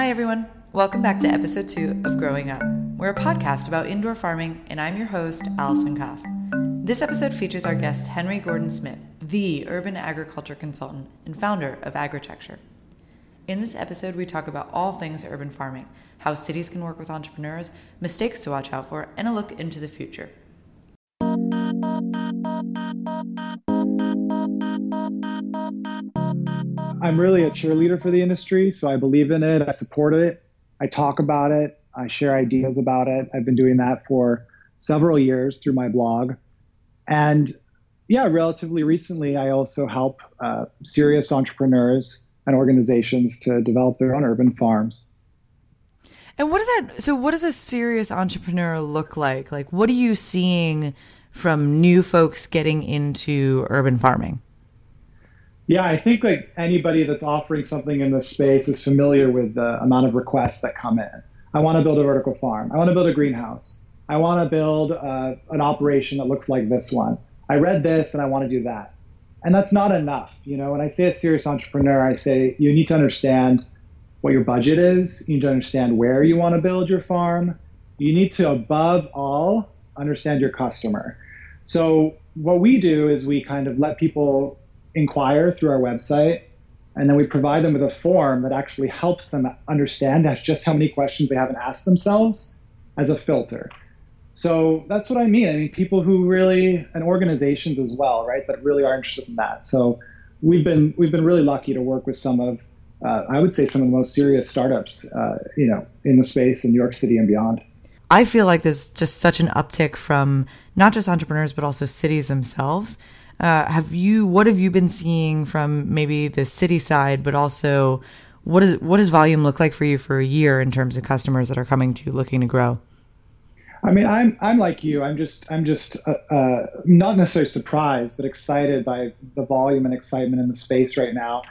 Hi, everyone. Welcome back to episode two of Growing Up. We're a podcast about indoor farming, and I'm your host, Allison Kopf. This episode features our guest, Henry Gordon Smith, the urban agriculture consultant and founder of Agritecture. In this episode, we talk about all things urban farming, how cities can work with entrepreneurs, mistakes to watch out for, and a look into the future. I'm really a cheerleader for the industry, so I believe in it. I support it. I talk about it. I share ideas about it. I've been doing that for several years through my blog. And yeah, relatively recently, I also help uh, serious entrepreneurs and organizations to develop their own urban farms. And what does that? So, what does a serious entrepreneur look like? Like, what are you seeing from new folks getting into urban farming? Yeah, I think like anybody that's offering something in this space is familiar with the amount of requests that come in. I want to build a vertical farm. I want to build a greenhouse. I want to build uh, an operation that looks like this one. I read this and I want to do that. And that's not enough. You know, when I say a serious entrepreneur, I say you need to understand what your budget is. You need to understand where you want to build your farm. You need to, above all, understand your customer. So, what we do is we kind of let people inquire through our website. And then we provide them with a form that actually helps them understand just how many questions they haven't asked themselves as a filter. So that's what I mean. I mean, people who really, and organizations as well, right, that really are interested in that. So we've been we've been really lucky to work with some of, uh, I would say, some of the most serious startups, uh, you know, in the space in New York City and beyond. I feel like there's just such an uptick from not just entrepreneurs but also cities themselves uh, have you? What have you been seeing from maybe the city side, but also what is what does volume look like for you for a year in terms of customers that are coming to you looking to grow? I mean, I'm I'm like you. I'm just I'm just uh, uh, not necessarily surprised, but excited by the volume and excitement in the space right now.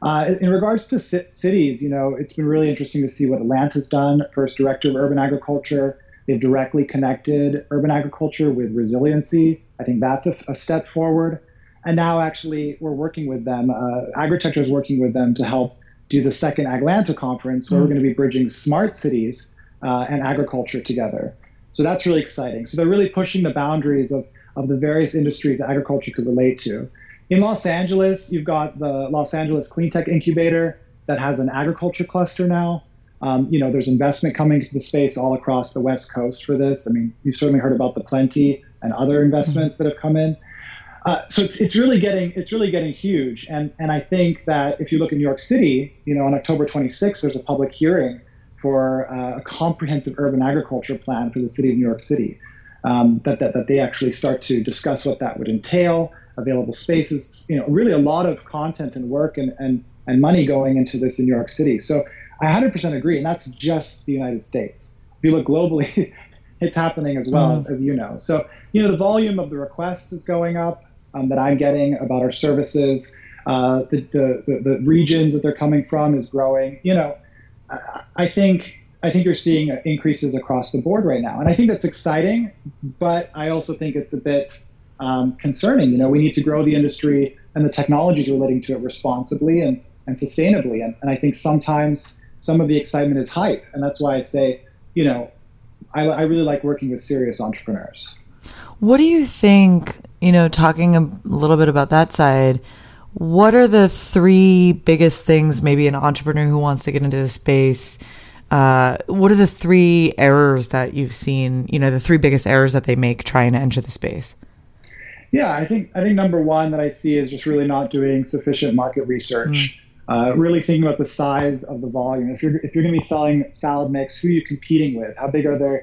Uh, in regards to c- cities, you know, it's been really interesting to see what Atlanta's done. First director of urban agriculture, they've directly connected urban agriculture with resiliency. I think that's a, a step forward. And now, actually, we're working with them. Uh, Agritecture is working with them to help do the second Aglanta conference. So mm. we're going to be bridging smart cities uh, and agriculture together. So that's really exciting. So they're really pushing the boundaries of, of the various industries that agriculture could relate to. In Los Angeles, you've got the Los Angeles Clean Tech Incubator that has an agriculture cluster now. Um, you know, there's investment coming to the space all across the West Coast for this. I mean, you've certainly heard about the Plenty and other investments mm-hmm. that have come in. Uh, so it's, it's really getting it's really getting huge, and and I think that if you look in New York City, you know, on October 26th, there's a public hearing for uh, a comprehensive urban agriculture plan for the city of New York City. Um, that, that that they actually start to discuss what that would entail, available spaces, you know, really a lot of content and work and and and money going into this in New York City. So I 100% agree, and that's just the United States. If you look globally, it's happening as well, mm. as you know. So, you know, the volume of the requests is going up um, that I'm getting about our services. Uh, the, the, the, the, regions that they're coming from is growing. You know, I, I think I think you're seeing increases across the board right now, and I think that's exciting. But I also think it's a bit um, concerning. You know, we need to grow the industry and the technologies relating to it responsibly and, and sustainably. And, and I think sometimes some of the excitement is hype, and that's why I say, you know, I, I really like working with serious entrepreneurs. What do you think, you know, talking a little bit about that side, what are the three biggest things maybe an entrepreneur who wants to get into the space uh, what are the three errors that you've seen you know the three biggest errors that they make trying to enter the space yeah i think i think number one that i see is just really not doing sufficient market research mm. Uh, really thinking about the size of the volume. If you're if you're going to be selling salad mix who are you competing with? How big are they?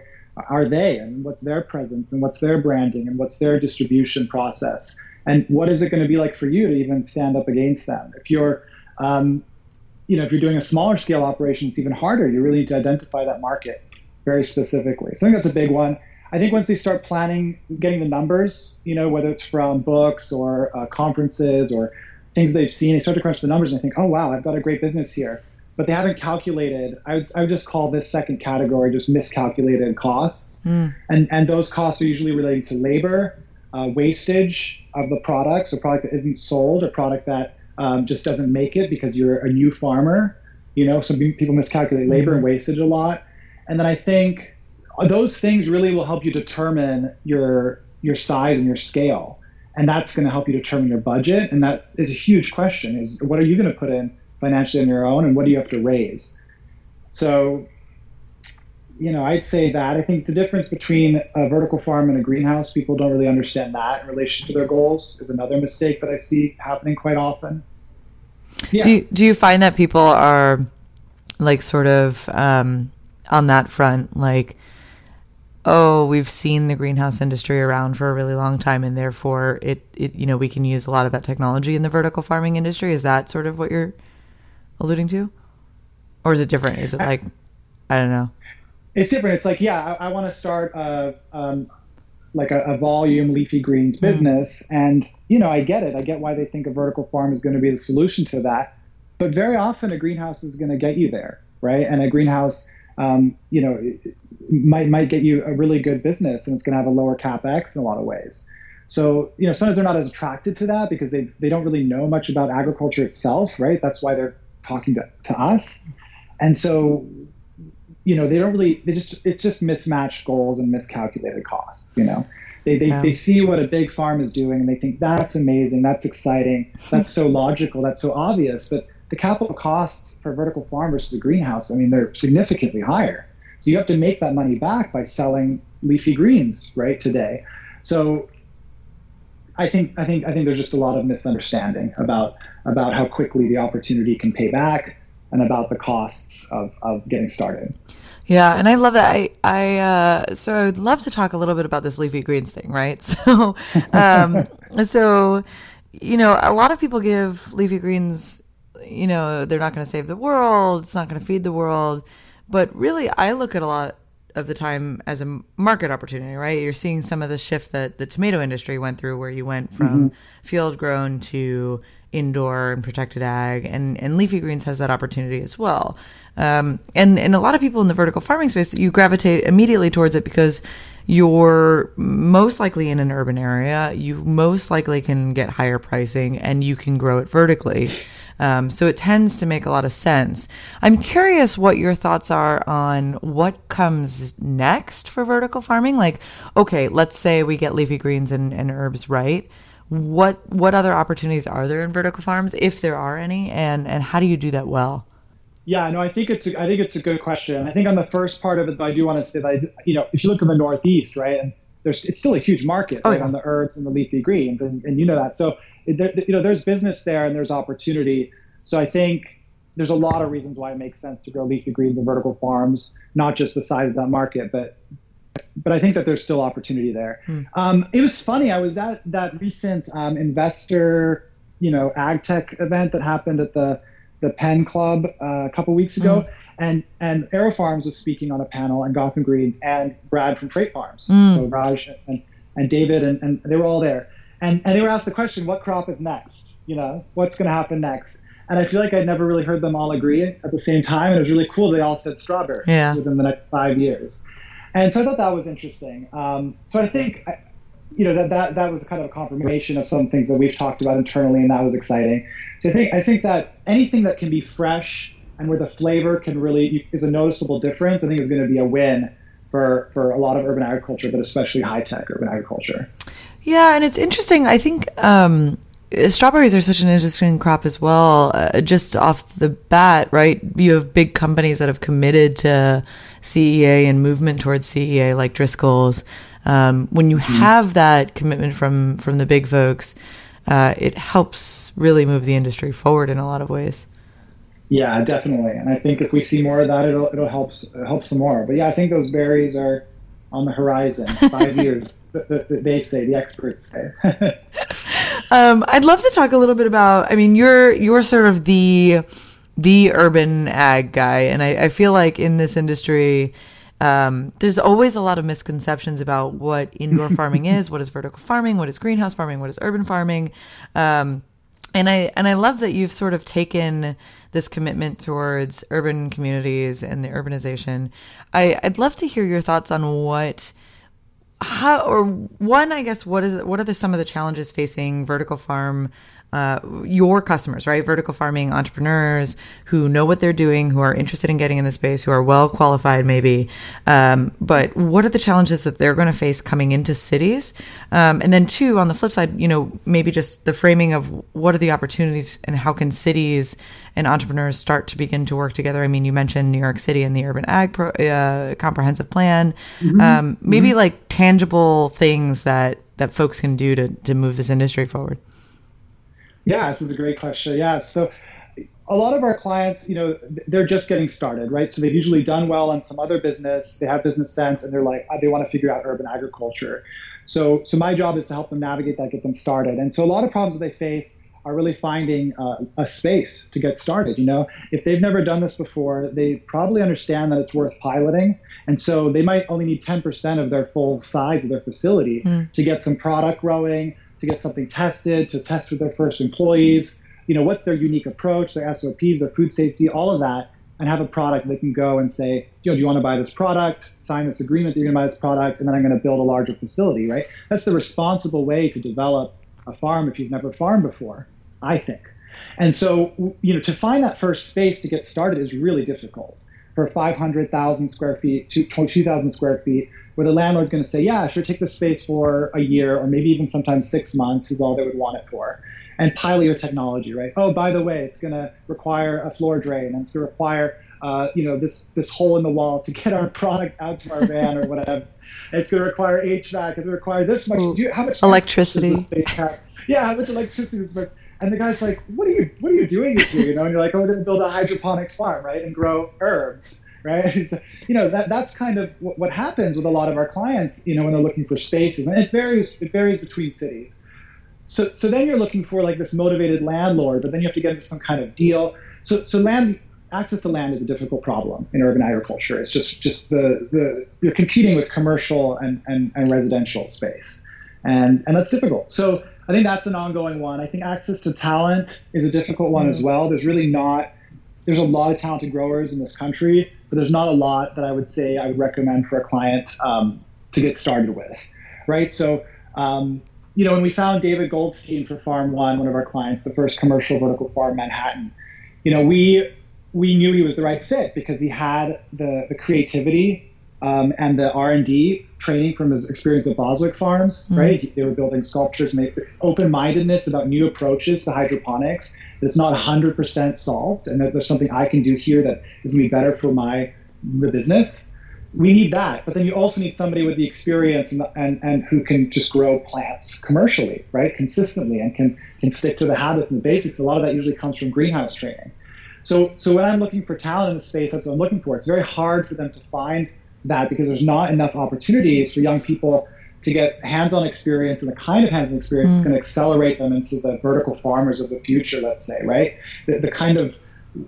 are they? And what's their presence? And what's their branding? And what's their distribution process? And what is it going to be like for you to even stand up against them? If you're um, you know if you're doing a smaller scale operation it's even harder. You really need to identify that market very specifically. So i think that's a big one. I think once they start planning getting the numbers you know whether it's from books or uh, conferences or things they've seen they start to crunch the numbers and think oh wow i've got a great business here but they haven't calculated. I would, I would just call this second category just miscalculated costs. Mm. And, and those costs are usually related to labor, uh, wastage of the product, a product that isn't sold, a product that um, just doesn't make it because you're a new farmer, You know, some people miscalculate labor and wastage a lot, and then I think those things really will help you determine your your size and your scale, and that's going to help you determine your budget. And that is a huge question: is what are you going to put in financially on your own, and what do you have to raise? So you know, I'd say that. I think the difference between a vertical farm and a greenhouse, people don't really understand that in relation to their goals, is another mistake that I see happening quite often. Yeah. Do you, do you find that people are like sort of um, on that front, like, oh, we've seen the greenhouse industry around for a really long time, and therefore it, it you know, we can use a lot of that technology in the vertical farming industry. Is that sort of what you're alluding to, or is it different? Is it like I don't know? it's different. It's like, yeah, I, I want to start a, um, like a, a, volume leafy greens hmm. business, mm. and you know, I get it. I get why they think a vertical farm is going to be the solution to that. But very often, a greenhouse is going to get you there, right? And a greenhouse, um, you know, might might get you a really good business, and it's going to have a lower capex in a lot of ways. So, you know, sometimes they're not as attracted to that because they they don't really know much about agriculture itself, right? That's why they're talking to, to us. And so you know, they don't really, they just, it's just mismatched goals and miscalculated costs, you know. They, they, yeah. they see what a big farm is doing and they think that's amazing, that's exciting, that's so logical, that's so obvious. But the capital costs for a vertical farm versus a greenhouse, I mean, they're significantly higher. So you have to make that money back by selling leafy greens, right, today. So I think I think I think there's just a lot of misunderstanding about about how quickly the opportunity can pay back and about the costs of, of getting started. Yeah, and I love that. I, I uh, so I'd love to talk a little bit about this leafy greens thing, right? So, um, so you know, a lot of people give leafy greens, you know, they're not going to save the world, it's not going to feed the world, but really, I look at a lot of the time as a market opportunity, right? You're seeing some of the shift that the tomato industry went through, where you went from mm-hmm. field grown to indoor and protected ag, and, and leafy greens has that opportunity as well. Um, and and a lot of people in the vertical farming space, you gravitate immediately towards it because you're most likely in an urban area. You most likely can get higher pricing, and you can grow it vertically. Um, so it tends to make a lot of sense. I'm curious what your thoughts are on what comes next for vertical farming. Like, okay, let's say we get leafy greens and, and herbs right what what other opportunities are there in vertical farms, if there are any, and and how do you do that well? Yeah, no, I think it's a, I think it's a good question. I think on the first part of it, I do want to say that you know if you look in the Northeast, right, and there's it's still a huge market oh, right, yeah. on the herbs and the leafy greens, and, and you know that. So there, you know there's business there and there's opportunity. So I think there's a lot of reasons why it makes sense to grow leafy greens and vertical farms, not just the size of that market, but but I think that there's still opportunity there. Hmm. Um, it was funny. I was at that recent um, investor, you know, ag tech event that happened at the the Penn Club uh, a couple weeks ago, hmm. and and AeroFarms was speaking on a panel, and Gotham Greens, and Brad from Freight Farms, hmm. so Raj and, and David, and, and they were all there, and and they were asked the question, what crop is next? You know, what's going to happen next? And I feel like I'd never really heard them all agree at the same time, and it was really cool. They all said strawberry yeah. within the next five years. And so I thought that was interesting. Um, so I think, you know, that, that that was kind of a confirmation of some things that we've talked about internally, and that was exciting. So I think I think that anything that can be fresh and where the flavor can really is a noticeable difference, I think is going to be a win for for a lot of urban agriculture, but especially high tech urban agriculture. Yeah, and it's interesting. I think um, strawberries are such an interesting crop as well. Uh, just off the bat, right? You have big companies that have committed to CEA and movement towards CEA, like Driscoll's. Um, when you mm-hmm. have that commitment from from the big folks, uh, it helps really move the industry forward in a lot of ways. Yeah, definitely. And I think if we see more of that, it'll it'll help help some more. But yeah, I think those berries are on the horizon. Five years, they say the experts say. um, I'd love to talk a little bit about. I mean, you're you're sort of the the urban ag guy, and I, I feel like in this industry, um, there's always a lot of misconceptions about what indoor farming is, what is vertical farming, what is greenhouse farming, what is urban farming, um, and I and I love that you've sort of taken this commitment towards urban communities and the urbanization. I, I'd love to hear your thoughts on what how or one i guess what is what are the, some of the challenges facing vertical farm uh, your customers, right? Vertical farming entrepreneurs who know what they're doing, who are interested in getting in the space, who are well qualified, maybe. Um, but what are the challenges that they're going to face coming into cities? Um, and then, two, on the flip side, you know, maybe just the framing of what are the opportunities and how can cities and entrepreneurs start to begin to work together? I mean, you mentioned New York City and the Urban Ag Pro, uh, Comprehensive Plan. Mm-hmm. Um, maybe mm-hmm. like tangible things that that folks can do to to move this industry forward. Yeah, this is a great question. Yeah, so a lot of our clients, you know, they're just getting started, right? So they've usually done well on some other business, they have business sense, and they're like, they want to figure out urban agriculture. So, so my job is to help them navigate that, get them started. And so a lot of problems that they face are really finding uh, a space to get started. You know, if they've never done this before, they probably understand that it's worth piloting, and so they might only need 10% of their full size of their facility mm. to get some product growing, to get something tested, to test with their first employees. You know, what's their unique approach, their SOPs, their food safety, all of that, and have a product they can go and say, you know, do you want to buy this product? Sign this agreement that you're going to buy this product, and then I'm going to build a larger facility, right? That's the responsible way to develop a farm if you've never farmed before, I think. And so, you know, to find that first space to get started is really difficult. For 500,000 square feet, 2,000 square feet, where the landlord's going to say, yeah, sure, take the space for a year or maybe even sometimes six months is all they would want it for. And pilot your technology, right? Oh, by the way, it's going to require a floor drain and it's going to require, uh, you know, this this hole in the wall to get our product out to our van or whatever. It's going to require HVAC. It's going to require this much. You, how much electricity? Yeah, how much electricity this much? And the guy's like, "What are you? What are you doing here?" You know, and you're like, "Oh, we're going to build a hydroponic farm, right, and grow herbs." Right? So, you know, that that's kind of what, what happens with a lot of our clients, you know, when they're looking for spaces, and it varies. It varies between cities. So so then you're looking for like this motivated landlord, but then you have to get into some kind of deal. So so land access to land is a difficult problem in urban agriculture. It's just just the the you're competing with commercial and and, and residential space, and and that's difficult. So I think that's an ongoing one. I think access to talent is a difficult one mm-hmm. as well. There's really not there's a lot of talented growers in this country, but there's not a lot that I would say I would recommend for a client um, to get started with, right? So, um, you know, when we found David Goldstein for Farm One, one of our clients, the first commercial vertical farm in Manhattan, you know, we we knew he was the right fit because he had the the creativity um, and the R and D training from his experience at Boswick Farms, mm-hmm. right? They were building sculptures and they open mindedness about new approaches to hydroponics that's not 100% solved, and that there's something I can do here that is going to be better for my the business. We need that, but then you also need somebody with the experience and, and, and who can just grow plants commercially, right, consistently, and can can stick to the habits and the basics. A lot of that usually comes from greenhouse training. So, so when I'm looking for talent in the space, that's what I'm looking for. It's very hard for them to find that because there's not enough opportunities for young people to get hands-on experience and the kind of hands-on experience mm. that's going to accelerate them into the vertical farmers of the future let's say right? The, the kind of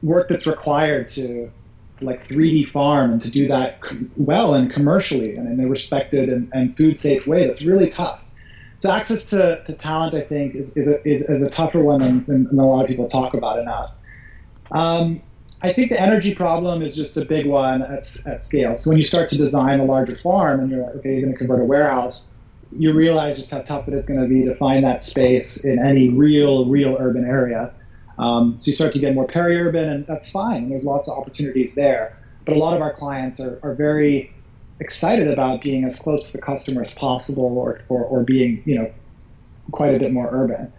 work that's required to like 3d farm and to do that well and commercially and in a respected and, and food safe way that's really tough. So access to, to talent i think is, is, a, is, is a tougher one than, than, a lot of people talk about enough. Um, I think the energy problem is just a big one at, at scale. So when you start to design a larger farm and you're like, okay, you're going to convert a warehouse, you realize just how tough it is going to be to find that space in any real, real urban area. Um, so you start to get more peri-urban, and that's fine. There's lots of opportunities there. But a lot of our clients are, are very excited about being as close to the customer as possible, or, or, or being, you know, quite a bit more urban.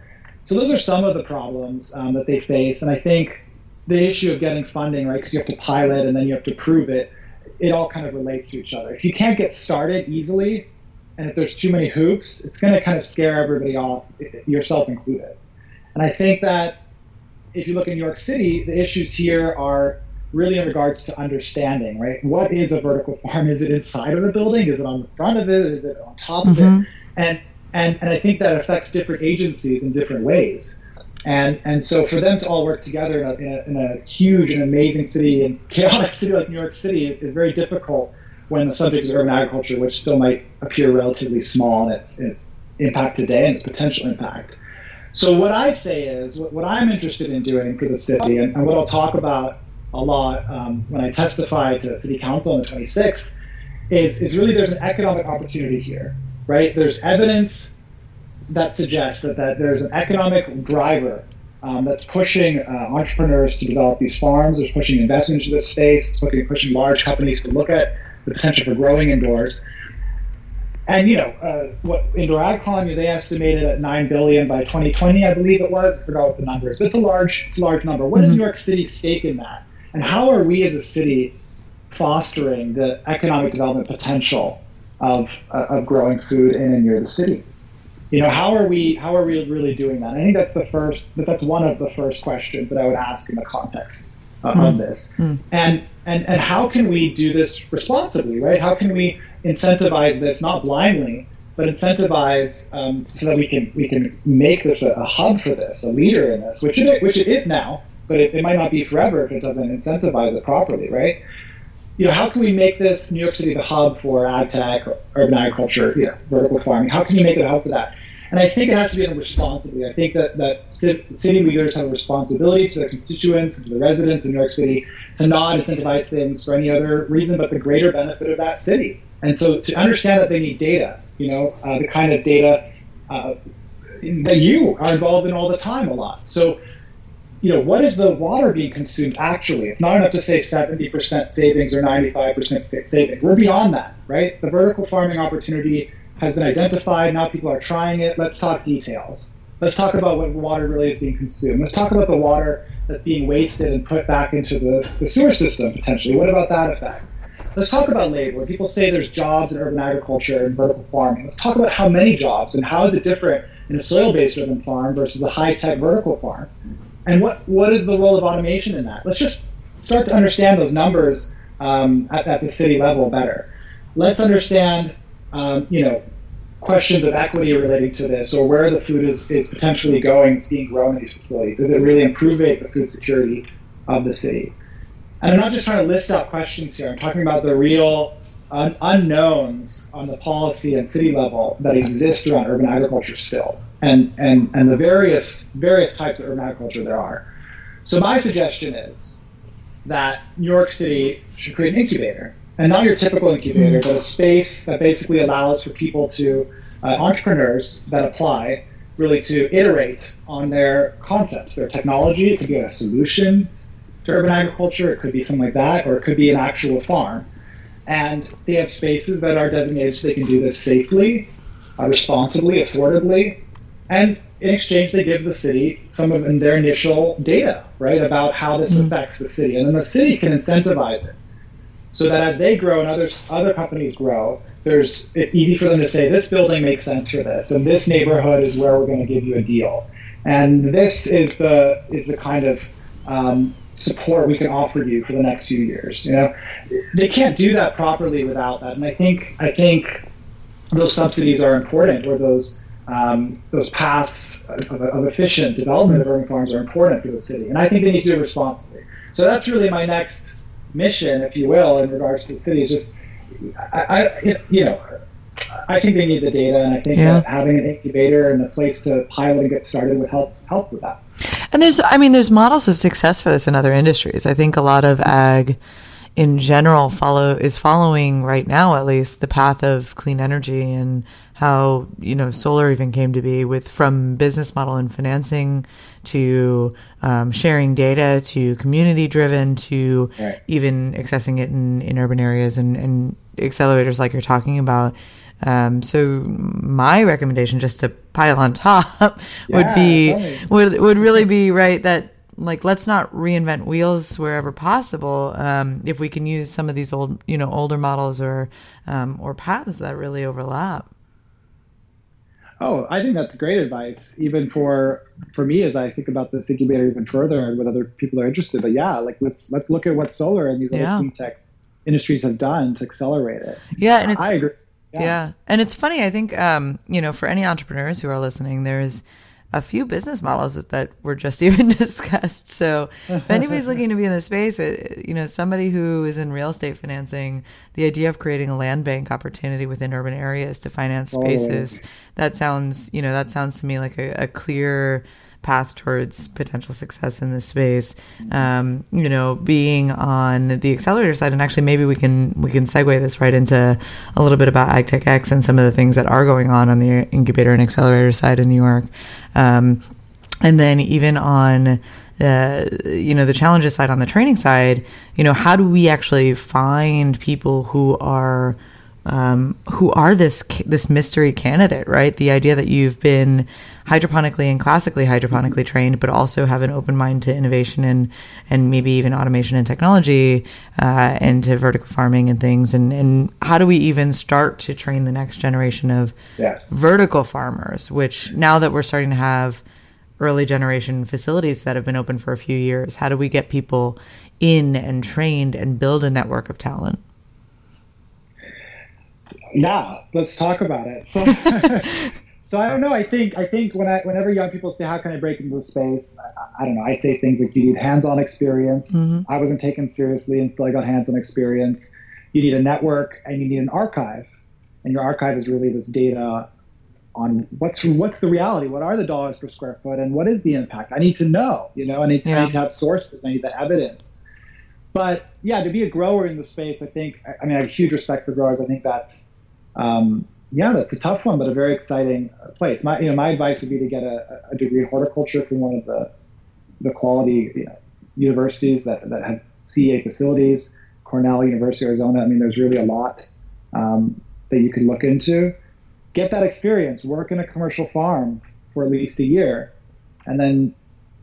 So those are some of the problems um, that they face, and I think the issue of getting funding, right? Because you have to pilot and then you have to prove it. It all kind of relates to each other. If you can't get started easily, and if there's too many hoops, it's going to kind of scare everybody off, yourself included. And I think that if you look in New York City, the issues here are really in regards to understanding, right? What is a vertical farm? Is it inside of the building? Is it on the front of it? Is it on top of mm-hmm. it? And and and I think that affects different agencies in different ways. And and so for them to all work together in a, in a, in a huge and amazing city and chaotic city like New York City is, is very difficult when the subject is urban agriculture, which still might appear relatively small in its, its impact today and its potential impact. So what I say is what, what I'm interested in doing for the city and, and what I'll talk about a lot um, when I testify to City Council on the 26th is, is really there's an economic opportunity here, right? There's evidence that suggests that, that there's an economic driver um, that's pushing uh, entrepreneurs to develop these farms. There's pushing investment into this space, pushing, pushing large companies to look at the potential for growing indoors. And you know uh, what indoor ag colony they estimated at nine billion by 2020, I believe it was. I forgot what the number is, but it's a large, large number. What mm-hmm. is New York City's stake in that? And how are we as a city fostering the economic development potential of, uh, of growing food in and near the city? You know, how are we how are we really doing that? I think that's the first, but that's one of the first questions that I would ask in the context uh, of this. Mm. And and and how can we do this responsibly, right? How can we incentivize this not blindly, but incentivize um, so that we can we can make this a, a, hub for this, a leader in this, which it which it is now, but it, it might not be forever if it doesn't incentivize it properly, right? You know, how can we make this New York City the hub for ag tech, urban agriculture, you know, vertical farming? How can you make it a hub for that? And I think it has to be done responsibly. I think that, that city leaders have a responsibility to their constituents, to the residents in New York City, to not incentivize things for any other reason but the greater benefit of that city. And so to understand that they need data, you know, uh, the kind of data uh, that you are involved in all the time a lot. So, you know, what is the water being consumed actually? It's not enough to say 70% savings or 95% savings. We're beyond that, right? The vertical farming opportunity has been identified. Now people are trying it. Let's talk details. Let's talk about what water really is being consumed. Let's talk about the water that's being wasted and put back into the, the sewer system potentially. What about that effect? Let's talk about labor. People say there's jobs in urban agriculture and vertical farming. Let's talk about how many jobs and how is it different in a soil-based urban farm versus a high-tech vertical farm. And what, what is the role of automation in that? Let's just start to understand those numbers um, at, at the city level better. Let's understand um, you know, questions of equity relating to this, or where the food is, is potentially going, is being grown in these facilities. Is it really improving the food security of the city? And I'm not just trying to list out questions here. I'm talking about the real un- unknowns on the policy and city level that exist around urban agriculture still, and, and, and the various various types of urban agriculture there are. So my suggestion is that New York City should create an incubator and not your typical incubator, but a space that basically allows for people to, uh, entrepreneurs that apply, really to iterate on their concepts, their technology. It could be a solution to urban agriculture, it could be something like that, or it could be an actual farm. And they have spaces that are designated so they can do this safely, uh, responsibly, affordably, and in exchange, they give the city some of their initial data, right, about how this mm-hmm. affects the city, and then the city can incentivize it so that as they grow and other other companies grow, there's it's easy for them to say this building makes sense for this, and this neighborhood is where we're going to give you a deal, and this is the is the kind of um, support we can offer you for the next few years. You know, they can't do that properly without that, and I think I think those subsidies are important, or those um, those paths of, of, efficient development of urban farms are important for the city, and I think they need to do it responsibly. So that's really my next mission, if you will, in regards to the city is just, I, I you know, I think they need the data, and I think yeah. that having an incubator and a place to pilot and get started would help help with that. And there's, I mean, there's models of success for this in other industries. I think a lot of ag in general follow is following right now at least the path of clean energy and how you know solar even came to be with from business model and financing to um, sharing data to community driven to right. even accessing it in, in urban areas and, and accelerators like you're talking about. Um, so my recommendation just to pile on top yeah, would be would would really be right that like let's not reinvent wheels wherever possible um, if we can use some of these old you know older models or um, or paths that really overlap Oh, I think that's great advice, even for for me as I think about this incubator even further and what other people are interested. But yeah, like let's let's look at what solar and these yeah. other tech industries have done to accelerate it. Yeah, and it's I agree. Yeah. yeah. and it's funny. I think um, you know, for any entrepreneurs who are listening, there's a few business models that were just even discussed. So if anybody's looking to be in the space, it, you know, somebody who is in real estate financing, the idea of creating a land bank opportunity within urban areas to finance spaces, oh. that sounds, you know, that sounds to me like a, a clear path towards potential success in this space. Um, you know, being on the accelerator side, and actually maybe we can we can segue this right into a little bit about AgTechX and some of the things that are going on on the incubator and accelerator side in New York, um, and then even on. Uh, you know the challenges side on the training side you know how do we actually find people who are um, who are this this mystery candidate, right? The idea that you've been hydroponically and classically hydroponically trained, but also have an open mind to innovation and and maybe even automation and technology uh, and to vertical farming and things. And and how do we even start to train the next generation of yes. vertical farmers? Which now that we're starting to have early generation facilities that have been open for a few years, how do we get people in and trained and build a network of talent? Yeah, let's talk about it. So, so I don't know. I think I think when I whenever young people say how can I break into the space, I, I don't know. I say things like you need hands-on experience. Mm-hmm. I wasn't taken seriously until I got hands-on experience. You need a network and you need an archive, and your archive is really this data on what's what's the reality, what are the dollars per square foot, and what is the impact. I need to know. You know, I need to, yeah. I need to have sources. I need the evidence. But yeah, to be a grower in the space, I think. I mean, I have huge respect for growers. I think that's um, yeah, that's a tough one, but a very exciting place. My, you know, my advice would be to get a, a degree in horticulture from one of the the quality you know, universities that, that have CEA facilities, Cornell, University Arizona. I mean, there's really a lot um, that you can look into. Get that experience, work in a commercial farm for at least a year, and then,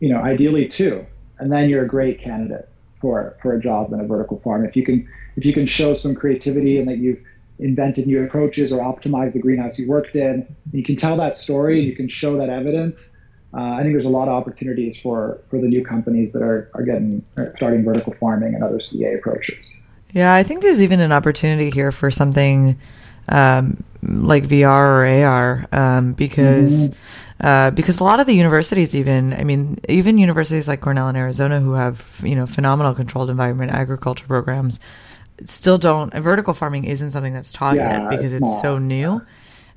you know, ideally two, and then you're a great candidate for for a job in a vertical farm. If you can if you can show some creativity and that you've invented new approaches or optimized the greenhouse you worked in. You can tell that story, you can show that evidence. Uh, I think there's a lot of opportunities for, for the new companies that are, are getting are starting vertical farming and other CA approaches. Yeah, I think there's even an opportunity here for something um, like VR or AR um, because. Mm-hmm. Uh, because a lot of the universities, even I mean, even universities like Cornell in Arizona, who have you know phenomenal controlled environment agriculture programs, still don't vertical farming isn't something that's taught yeah, yet because it's, it's so new.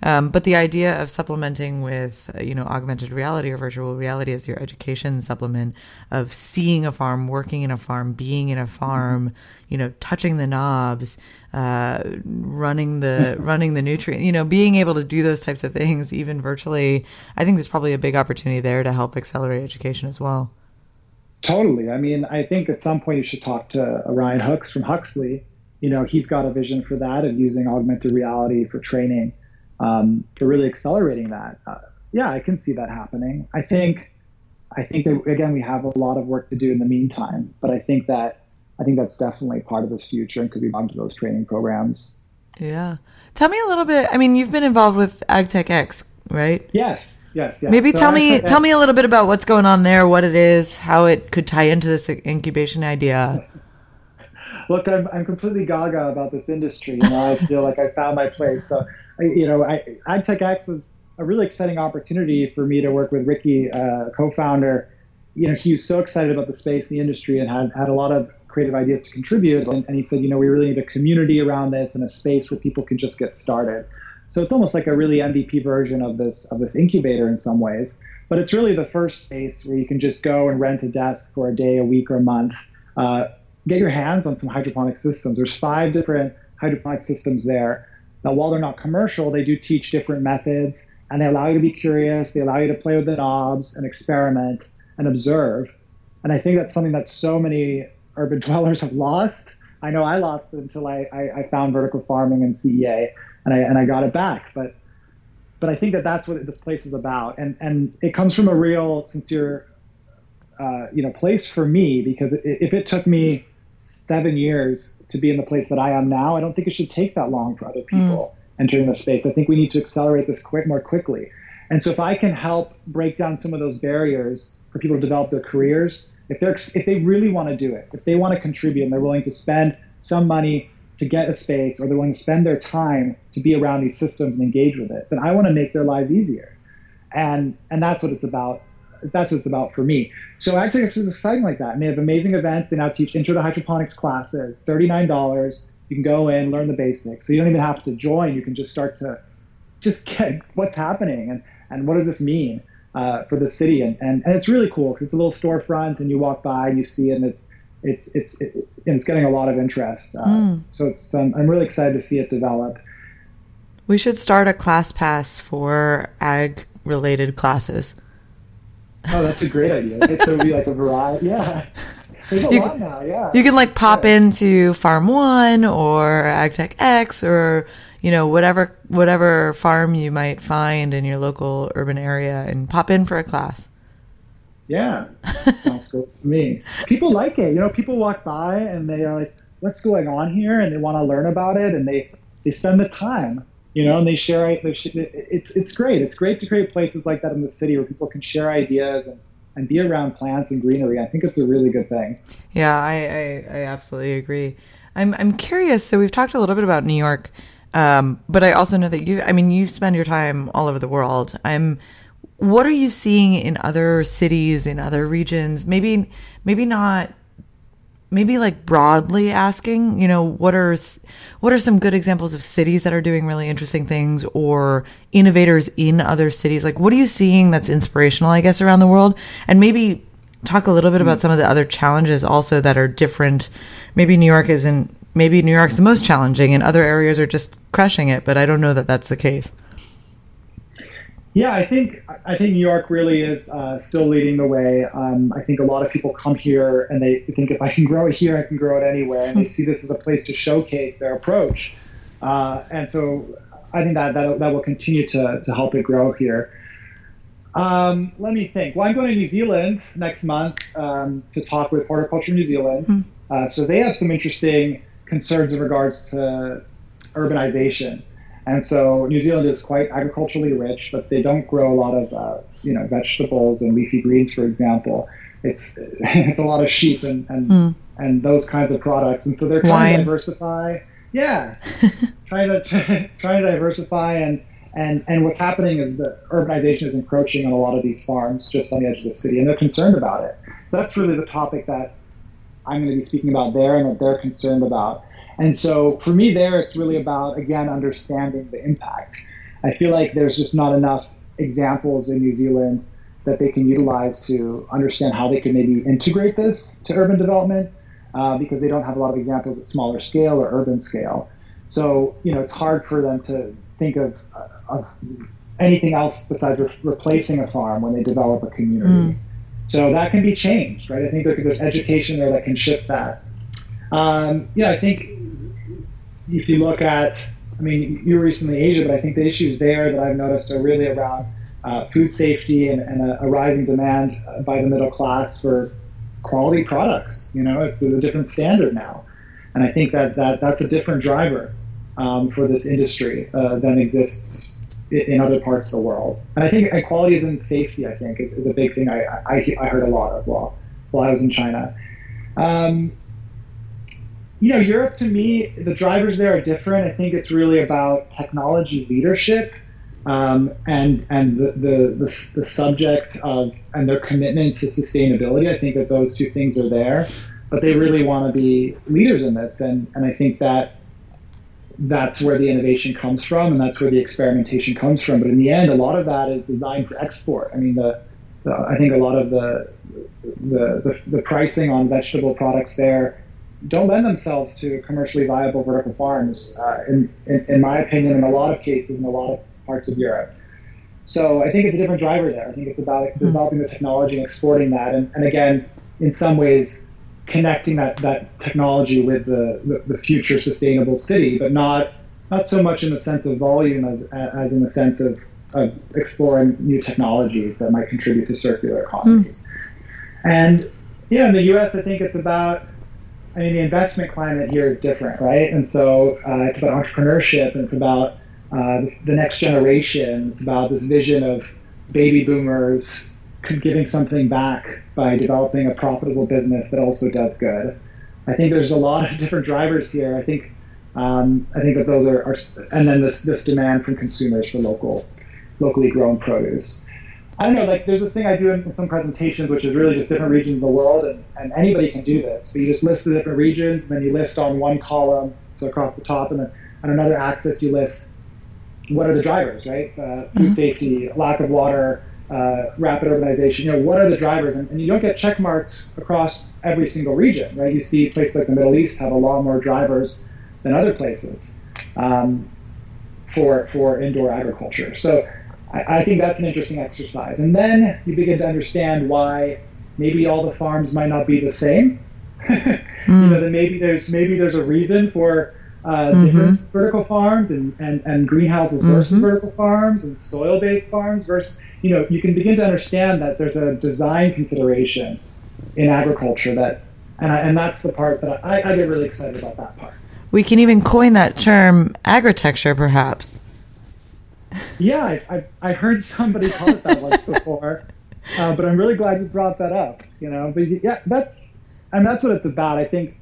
Um, but the idea of supplementing with, uh, you know, augmented reality or virtual reality as your education supplement of seeing a farm, working in a farm, being in a farm, you know, touching the knobs, uh, running the running the nutrient, you know, being able to do those types of things even virtually. I think there's probably a big opportunity there to help accelerate education as well. Totally. I mean, I think at some point you should talk to Ryan Hooks from Huxley you know, he's got a vision for that of using augmented reality for training, um, for really accelerating that. Uh, yeah, I can see that happening. I think, I think that again we have a lot of work to do in the meantime, but I think that I think that's definitely part of this future and could be brought to those training programs. Yeah, tell me a little bit. I mean, you've been involved with AgTechX, right? Yes, yes, yes. Maybe so tell me tell me a little bit about what's going on there, what it is, how it could tie into this incubation idea look, I'm, I'm completely gaga about this industry. You know, I feel like I found my place. So, you know, I, AgTechX is a really exciting opportunity for me to work with Ricky, uh, co-founder. You know, he was so excited about the space, the industry, and had, had a lot of creative ideas to contribute. And, and he said, you know, we really need a community around this and a space where people can just get started. So it's almost like a really MVP version of this of this incubator in some ways. But it's really the first space where you can just go and rent a desk for a day, a week, or a month. Uh, get your hands on some hydroponic systems. There's five different hydroponic systems there. Now, while they're not commercial, they do teach different methods and they allow you to be curious. They allow you to play with the knobs and experiment and observe. And I think that's something that so many urban dwellers have lost. I know I lost it until I, I, I found vertical farming and CEA and I, and I got it back. But but I think that that's what this place is about. And, and it comes from a real, sincere, uh, you know, place for me because if it took me seven years to be in the place that I am now, I don't think it should take that long for other people mm. entering the space. I think we need to accelerate this quick more quickly. And so if I can help break down some of those barriers for people to develop their careers, if they're if they really want to do it, if they want to contribute and they're willing to spend some money to get a space or they're willing to spend their time to be around these systems and engage with it, then I want to make their lives easier. And and that's what it's about that's what it's about for me. So actually, is exciting like that. And they have amazing events. They now teach intro to hydroponics classes, $39. You can go in, learn the basics. So you don't even have to join. You can just start to just get what's happening and, and what does this mean? uh, for the city, and, and, and it's really cool because it's a little storefront, and you walk by and you see it, and it's it's it's it, and it's getting a lot of interest. Uh, mm. So it's um, I'm really excited to see it develop. We should start a class pass for ag related classes. Oh, that's a great idea. So it'll be like a variety. Yeah. There's a you lot now, yeah. You can like pop yeah. into Farm One or AgTech X or you know whatever whatever farm you might find in your local urban area and pop in for a class. Yeah, sounds good to me. People like it. You know, people walk by and they are like, "What's going on here?" and they want to learn about it, and they they spend the time. You know, and they share. It's it's great. It's great to create places like that in the city where people can share ideas and and be around plants and greenery. I think it's a really good thing. Yeah, I, I, I absolutely agree. I'm, I'm curious. So we've talked a little bit about New York, um, but I also know that you, I mean, you spend your time all over the world. I'm, what are you seeing in other cities, in other regions? Maybe, maybe not maybe like broadly asking, you know, what are what are some good examples of cities that are doing really interesting things or innovators in other cities? Like what are you seeing that's inspirational, I guess, around the world? And maybe talk a little bit about some of the other challenges also that are different. Maybe New York isn't maybe New York's the most challenging and other areas are just crushing it, but I don't know that that's the case. Yeah, I think I think New York really is uh, still leading the way. Um, I think a lot of people come here and they think if I can grow it here, I can grow it anywhere, and they see this as a place to showcase their approach. Uh, and so I think that that, that will continue to, to help it grow here. Um, let me think. Well, I'm going to New Zealand next month um, to talk with Horticulture New Zealand. Hmm. Uh, so they have some interesting concerns in regards to urbanization. And so New Zealand is quite agriculturally rich, but they don't grow a lot of uh, you know vegetables and leafy greens, for example. It's it's a lot of sheep and and, mm. and those kinds of products, and so they're trying Wine. to diversify. Yeah, trying to trying to diversify and. And, and what's happening is that urbanization is encroaching on a lot of these farms just on the edge of the city, and they're concerned about it. So that's really the topic that I'm going to be speaking about there and that they're concerned about. And so for me, there, it's really about, again, understanding the impact. I feel like there's just not enough examples in New Zealand that they can utilize to understand how they can maybe integrate this to urban development uh, because they don't have a lot of examples at smaller scale or urban scale. So, you know, it's hard for them to think of, uh, of anything else besides re- replacing a farm when they develop a community. Mm. So that can be changed, right? I think there's education there that can shift that. Um, yeah, I think if you look at, I mean, you were recently Asia, but I think the issues there that I've noticed are really around uh, food safety and, and a, a, rising demand by the middle class for quality products. You know, it's a different standard now, and I think that, that that's a different driver um, for this industry uh, than exists in other parts of the world. And I think equality and safety, I think, is, is a big thing I, I, I heard a lot of while, while I was in China. Um, you know, Europe to me, the drivers there are different. I think it's really about technology leadership um, and and the, the, the, the, subject of and their commitment to sustainability. I think that those two things are there, but they really want to be leaders in this, and and I think that that's where the innovation comes from, and that's where the experimentation comes from. But in the end, a lot of that is designed for export. I mean, the, the I think a lot of the the, the, the pricing on vegetable products there don't lend themselves to commercially viable vertical farms, uh, in, in, in, my opinion, in a lot of cases in a lot of parts of Europe. So I think it's a different driver there. I think it's about hmm. developing the technology and exporting that. And, and again, in some ways, connecting that, that technology with the, the, the, future sustainable city, but not not so much in the sense of volume as, as in the sense of, of exploring new technologies that might contribute to circular economies. Mm. And yeah, in the U.S., I think it's about I mean, the investment climate here is different, right? And so uh, it's about entrepreneurship and it's about uh, the next generation. It's about this vision of baby boomers giving something back by developing a profitable business that also does good. I think there's a lot of different drivers here. I think um, I think that those are, are, and then this this demand from consumers for local, locally grown produce. I don't know, like there's this thing I do in, in, some presentations, which is really just different regions of the world, and, and anybody can do this. But you just list the different regions, and then you list on one column, so across the top, and then on another axis you list what are the drivers, right? Uh, food mm-hmm. safety, lack of water, uh, rapid urbanization, you know, what are the drivers? And, and, you don't get check marks across every single region, right? You see places like the Middle East have a lot more drivers than other places um, for for indoor agriculture. So I, I think that's an interesting exercise. And then you begin to understand why maybe all the farms might not be the same. mm. You know, that maybe there's maybe there's a reason for uh, mm-hmm. different vertical farms and, and, and greenhouses mm-hmm. versus vertical farms and soil-based farms versus you know you can begin to understand that there's a design consideration in agriculture that and, I, and that's the part that I, I get really excited about that part we can even coin that term agritecture perhaps yeah I, I, I heard somebody call it that once before uh, but i'm really glad you brought that up you know but yeah that's and that's what it's about i think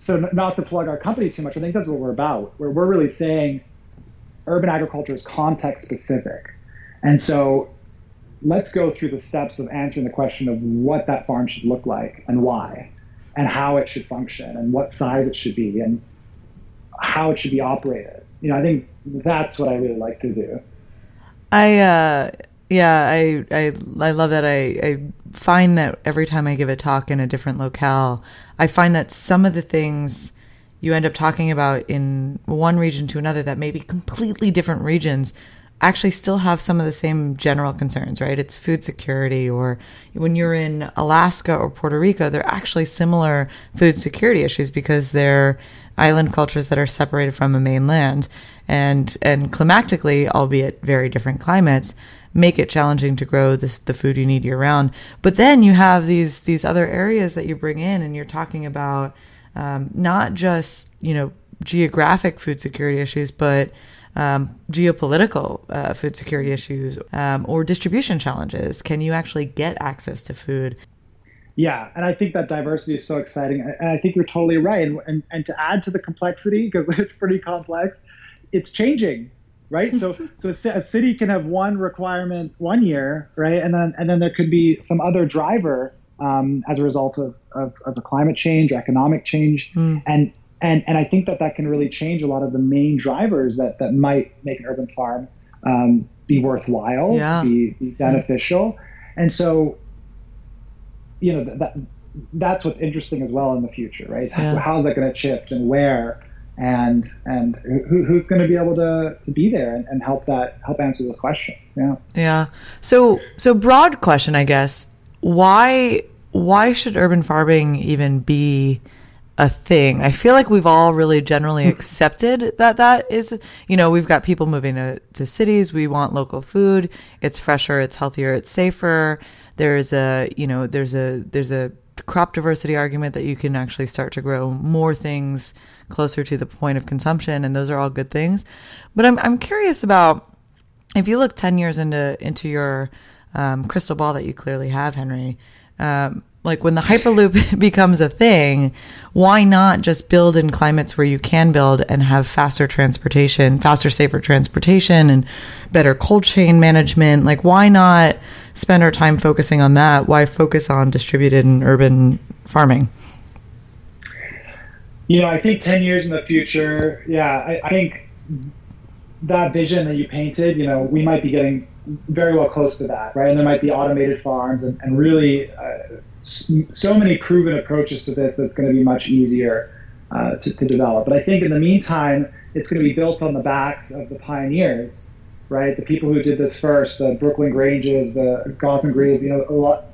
so not to plug our company too much, I think that's what we're about. Where we're really saying urban agriculture is context specific, and so let's go through the steps of answering the question of what that farm should look like and why, and how it should function and what size it should be and how it should be operated. You know, I think that's what I really like to do. I uh, yeah, I I I love that. I I find that every time I give a talk in a different locale, I find that some of the things you end up talking about in one region to another that may be completely different regions actually still have some of the same general concerns, right? It's food security, or when you're in Alaska or Puerto Rico, they're actually similar food security issues because they're island cultures that are separated from a mainland and and climatically, albeit very different climates, make it challenging to grow this the food you need year round. But then you have these these other areas that you bring in, and you're talking about um, not just you know geographic food security issues, but um, geopolitical uh, food security issues um, or distribution challenges. Can you actually get access to food? Yeah, and I think that diversity is so exciting. And I think you're totally right. And, and, and to add to the complexity, because it's pretty complex, it's changing right? So so a city can have one requirement one year, right, and then and then there could be some other driver um, as a result of, of, of a climate change, or economic change, mm. and and and I think that that can really change a lot of the main drivers that that might make an urban farm um, be worthwhile, yeah. be, be beneficial, and so you know that that's what's interesting as well in the future, right? Yeah. How is that going to shift and where? and and who, who's going to be able to, to be there and, and help that help answer those questions yeah. Yeah. So so broad question i guess. Why why should urban farming even be a thing? I feel like we've all really generally accepted that that is you know we've got people moving to, to cities. We want local food. It's fresher. It's healthier. It's safer there's a you know there's a there's a crop diversity argument that you can actually start to grow more things closer to the point of consumption, and those are all good things. But I'm I'm curious about if you look ten years into into your um, crystal ball that you clearly have, Henry. Um, like when the hyperloop becomes a thing, why not just build in climates where you can build and have faster transportation, faster, safer transportation, and better cold chain management? Like, why not spend our time focusing on that? Why focus on distributed and urban farming? you know, I think 10 years in the future, yeah, I, I, think that vision that you painted, you know, we might be getting very well close to that, right? And there might be automated farms and, and really uh, so many proven approaches to this that's going to be much easier uh, to, to develop. But I think in the meantime, it's going to be built on the backs of the pioneers, right? The people who did this first, the Brooklyn Granges, the Gotham Greens, you know, a lot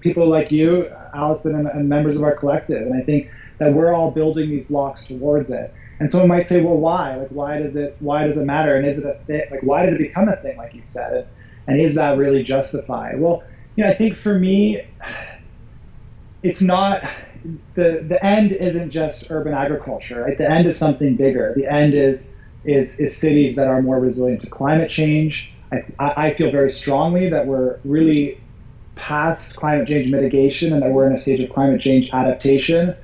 people like you, Allison, and, and members of our collective. And I think that we're all building these blocks towards it. And someone might say, well, why? Like, why does it? Why does it matter? And is it a thing? Like, why did it become a thing? Like you said, and is that really justified? Well, you know, I think for me, it's not the the end isn't just urban agriculture. Right? The end is something bigger. The end is is is cities that are more resilient to climate change. I, I feel very strongly that we're really past climate change mitigation and that we're in a stage of climate change adaptation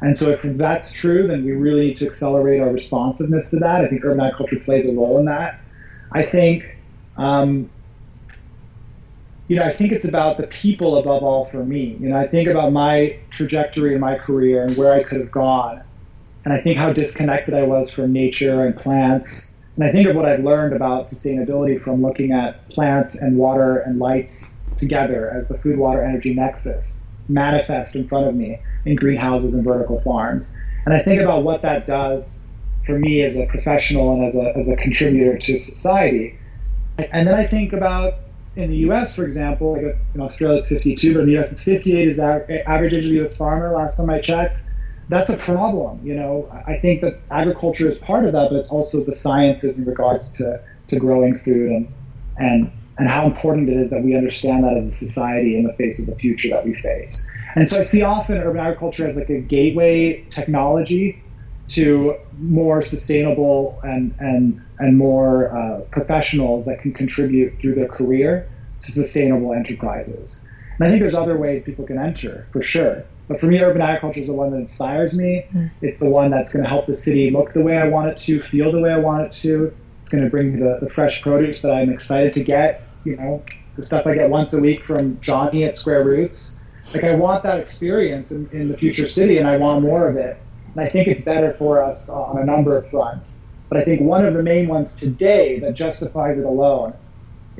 and so if that's true, then we really need to accelerate our responsiveness to that. I think urban agriculture plays a role in that. I think, um, you know, I think it's about the people above all for me. You know, I think about my trajectory in my career and where I could have gone. And I think how disconnected I was from nature and plants And I think of what I've learned about sustainability from looking at plants and water and lights together as the food, water, energy nexus manifest in front of me in greenhouses and vertical farms. And I think about what that does for me as a professional and as a, as a contributor to society. And then I think about in the US, for example, I guess in Australia it's 52, but in the US it's 58 is the average age the US farmer last time I checked. That's a problem. You know, I think that agriculture is part of that, but it's also the sciences in regards to, to growing food and, and, and how important it is that we understand that as a society in the face of the future that we face. And so I see often urban agriculture as like a gateway technology to more sustainable and, and, and more uh, professionals that can contribute through their career to sustainable enterprises. And I think there's other ways people can enter for sure. But for me, urban agriculture is the one that inspires me. Mm. It's the one that's going to help the city look the way I want it to, feel the way I want it to. It's going to bring the, the fresh produce that I'm excited to get. You know, the stuff I get once a week from Johnny at Square Roots. Like I want that experience in, in the future city, and I want more of it. And I think it's better for us on a number of fronts. But I think one of the main ones today that justifies it alone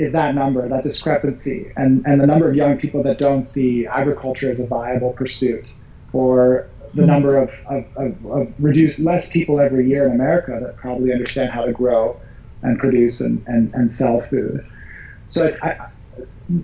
is that number, that discrepancy, and, and the number of young people that don't see agriculture as a viable pursuit, or the mm-hmm. number of, of, of, of reduced less people every year in America that probably understand how to grow and produce and, and, and sell food. So I,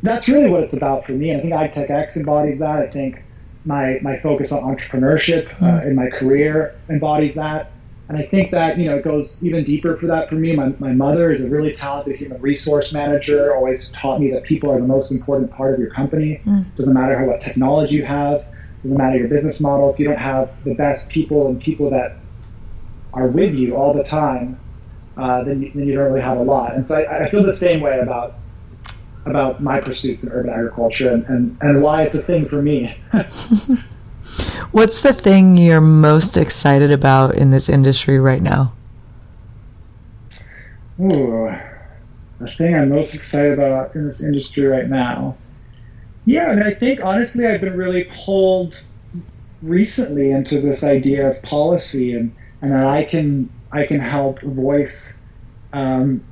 that's really what it's about for me. And I think AgTech embodies that. I think my my focus on entrepreneurship uh, hmm. in my career embodies that. And I think that you know it goes even deeper for that for me. My, my mother is a really talented human resource manager. Always taught me that people are the most important part of your company. Mm. Doesn't matter how what technology you have. Doesn't matter your business model. If you don't have the best people and people that are with you all the time, uh, then, you, then you don't really have a lot. And so I, I feel the same way about about my pursuits in urban agriculture and, and, and why it's a thing for me. What's the thing you're most excited about in this industry right now? Ooh, the thing I'm most excited about in this industry right now. Yeah, I mean, I think honestly, I've been really pulled recently into this idea of policy and, and that I can I can help voice um,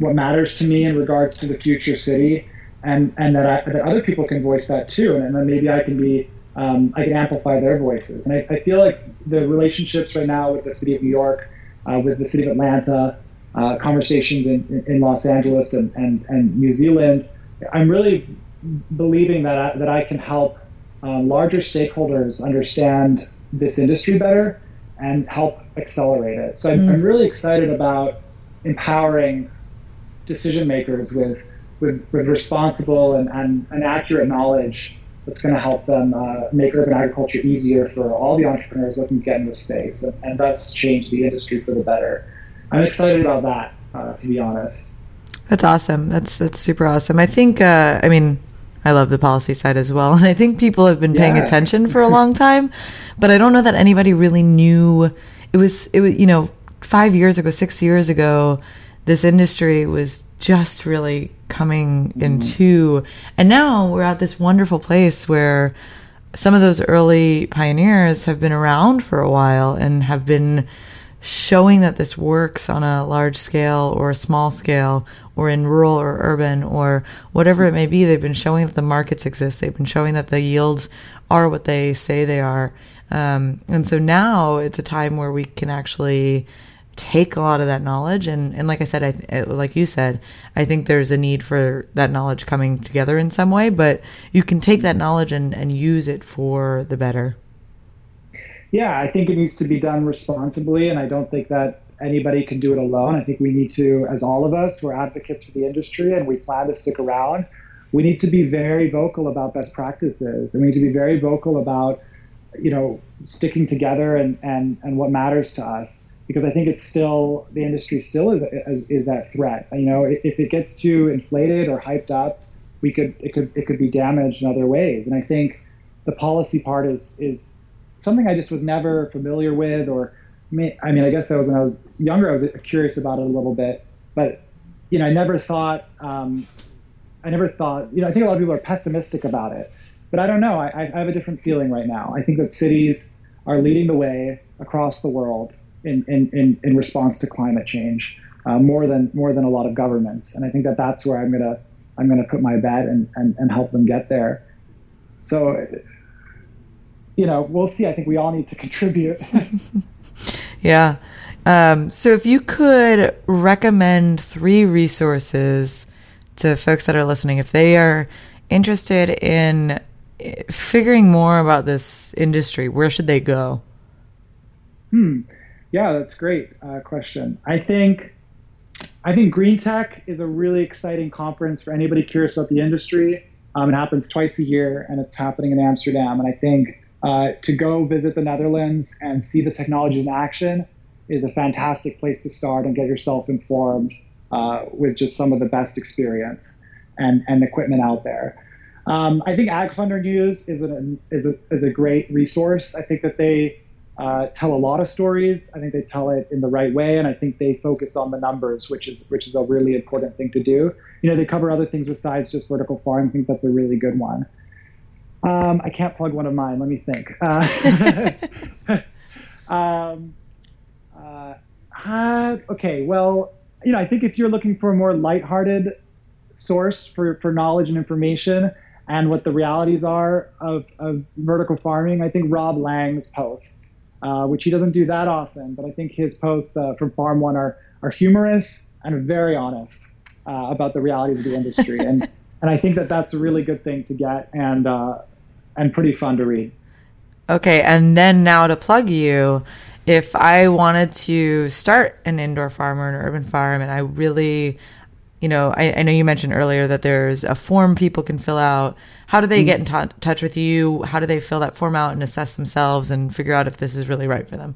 what matters to me in regards to the future city, and and that I, that other people can voice that too, and, and then maybe I can be um, I can amplify their voices. And I, I, feel like the relationships right now with the city of New York, uh, with the city of Atlanta, uh, conversations in, in Los Angeles and, and, and New Zealand, I'm really believing that I, that I can help um, larger stakeholders understand this industry better and help accelerate it. So I'm, mm. I'm really excited about empowering decision makers with with, with responsible and, and, and accurate knowledge that's going to help them uh, make urban agriculture easier for all the entrepreneurs looking to get into the space and, and thus change the industry for the better. I'm excited about that, uh, to be honest. That's awesome. That's that's super awesome. I think. Uh, I mean, I love the policy side as well, and I think people have been paying yeah. attention for a long time, but I don't know that anybody really knew. It was it was you know five years ago, six years ago this industry was just really coming into and now we're at this wonderful place where some of those early pioneers have been around for a while and have been showing that this works on a large scale or a small scale or in rural or urban or whatever it may be. They've been showing that the markets exist. They've been showing that the yields are what they say they are. Um, and so now it's a time where we can actually take a lot of that knowledge. And and like I said I like you said I think there's a need for that knowledge coming together in some way but you can take that knowledge and and use it for the better. Yeah I think it needs to be done responsibly and I don't think that anybody can do it alone. I think we need to as all of us we're advocates for the industry and we plan to stick around. We need to be very vocal about best practices and we need to be very vocal about you know sticking together and and and what matters to us because I think it's still the industry still is is that threat. You know, if it gets too inflated or hyped up, we could it could it could be damaged in other ways. And I think the policy part is is something I just was never familiar with, or I mean, I mean, I guess I was when I was younger, I was curious about it a little bit, but you know, I never thought. Um, I never thought. You know, I think a lot of people are pessimistic about it, but I don't know. I, I have a different feeling right now. I think that cities are leading the way across the world in, in, in, in response to climate change. uh, more than more than a lot of governments. And I think that that's where I'm gonna I'm gonna put my bet and and, and help them get there. So, you know, we'll see. I think we all need to contribute. yeah. Um, so if you could recommend three resources to folks that are listening, if they are interested in eh, figuring more about this industry, where should they go? Hmm. Yeah, that's great uh, question. I think I think Green Tech is a really exciting conference for anybody curious about the industry. Um, it happens twice a year, and it's happening in Amsterdam. And I think uh, to go visit the Netherlands and see the technologies in action is a fantastic place to start and get yourself informed uh, with just some of the best experience and, and equipment out there. Um, I think AgFunder News is, an, is, a, is a great resource. I think that they uh, tell a lot of stories. I think they tell it in the right way, and I think they focus on the numbers, which is which is a really important thing to do. You know, they cover other things besides just vertical farming. I think that's a really good one. Um, I can't plug one of mine. Let me think. Uh, um, uh, uh, okay, well, you know, I think if you're looking for a more lighthearted source for, for knowledge and information and what the realities are of, of vertical farming, I think Rob Laing's posts, uh, which he doesn't do that often, but I think his posts uh, from Farm One are, are humorous and very honest uh, about the realities of the industry. and, and I think that that's a really good thing to get and, uh, and pretty fun to read. Okay, and then now to plug you, if I wanted to start an indoor farm or an urban farm and I really, you know, I, I know you mentioned earlier that there's a form people can fill out. How do they mm-hmm. get in t- touch with you? How do they fill that form out and assess themselves and figure out if this is really right for them?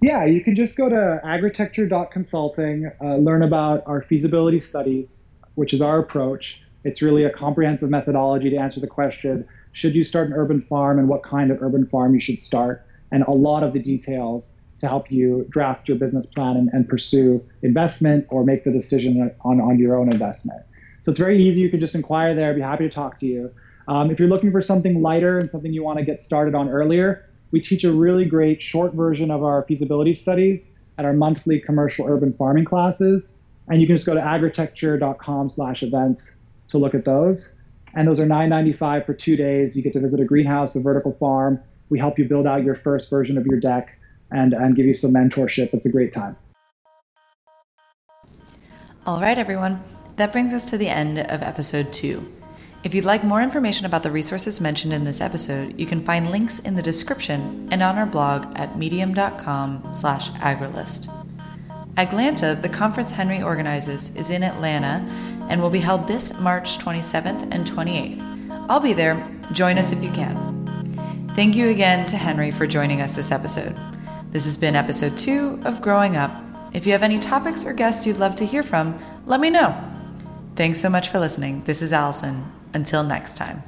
Yeah, you can just go to agritecture.consulting, uh, learn about our feasibility studies, which is our approach. It's really a comprehensive methodology to answer the question should you start an urban farm and what kind of urban farm you should start? and a lot of the details to help you draft your business plan and, and pursue investment or make the decision on, on your own investment. So it's very easy. You can just inquire there. I'd be happy to talk to you. Um, if you're looking for something lighter and something you want to get started on earlier, we teach a really great short version of our feasibility studies at our monthly commercial urban farming classes. And you can just go to agritecture.com slash events to look at those. And those are $9.95 for two days. You get to visit a greenhouse, a vertical farm, we help you build out your first version of your deck and, and give you some mentorship. It's a great time. All right, everyone. That brings us to the end of episode two. If you'd like more information about the resources mentioned in this episode, you can find links in the description and on our blog at medium.com slash agrilyst. Aglanta, the conference Henry organizes, is in Atlanta and will be held this March 27th and 28th. I'll be there. Join us if you can. Thank you again to Henry for joining us this episode. This has been episode two of Growing Up. If you have any topics or guests you'd love to hear from, let me know. Thanks so much for listening. This is Allison. Until next time.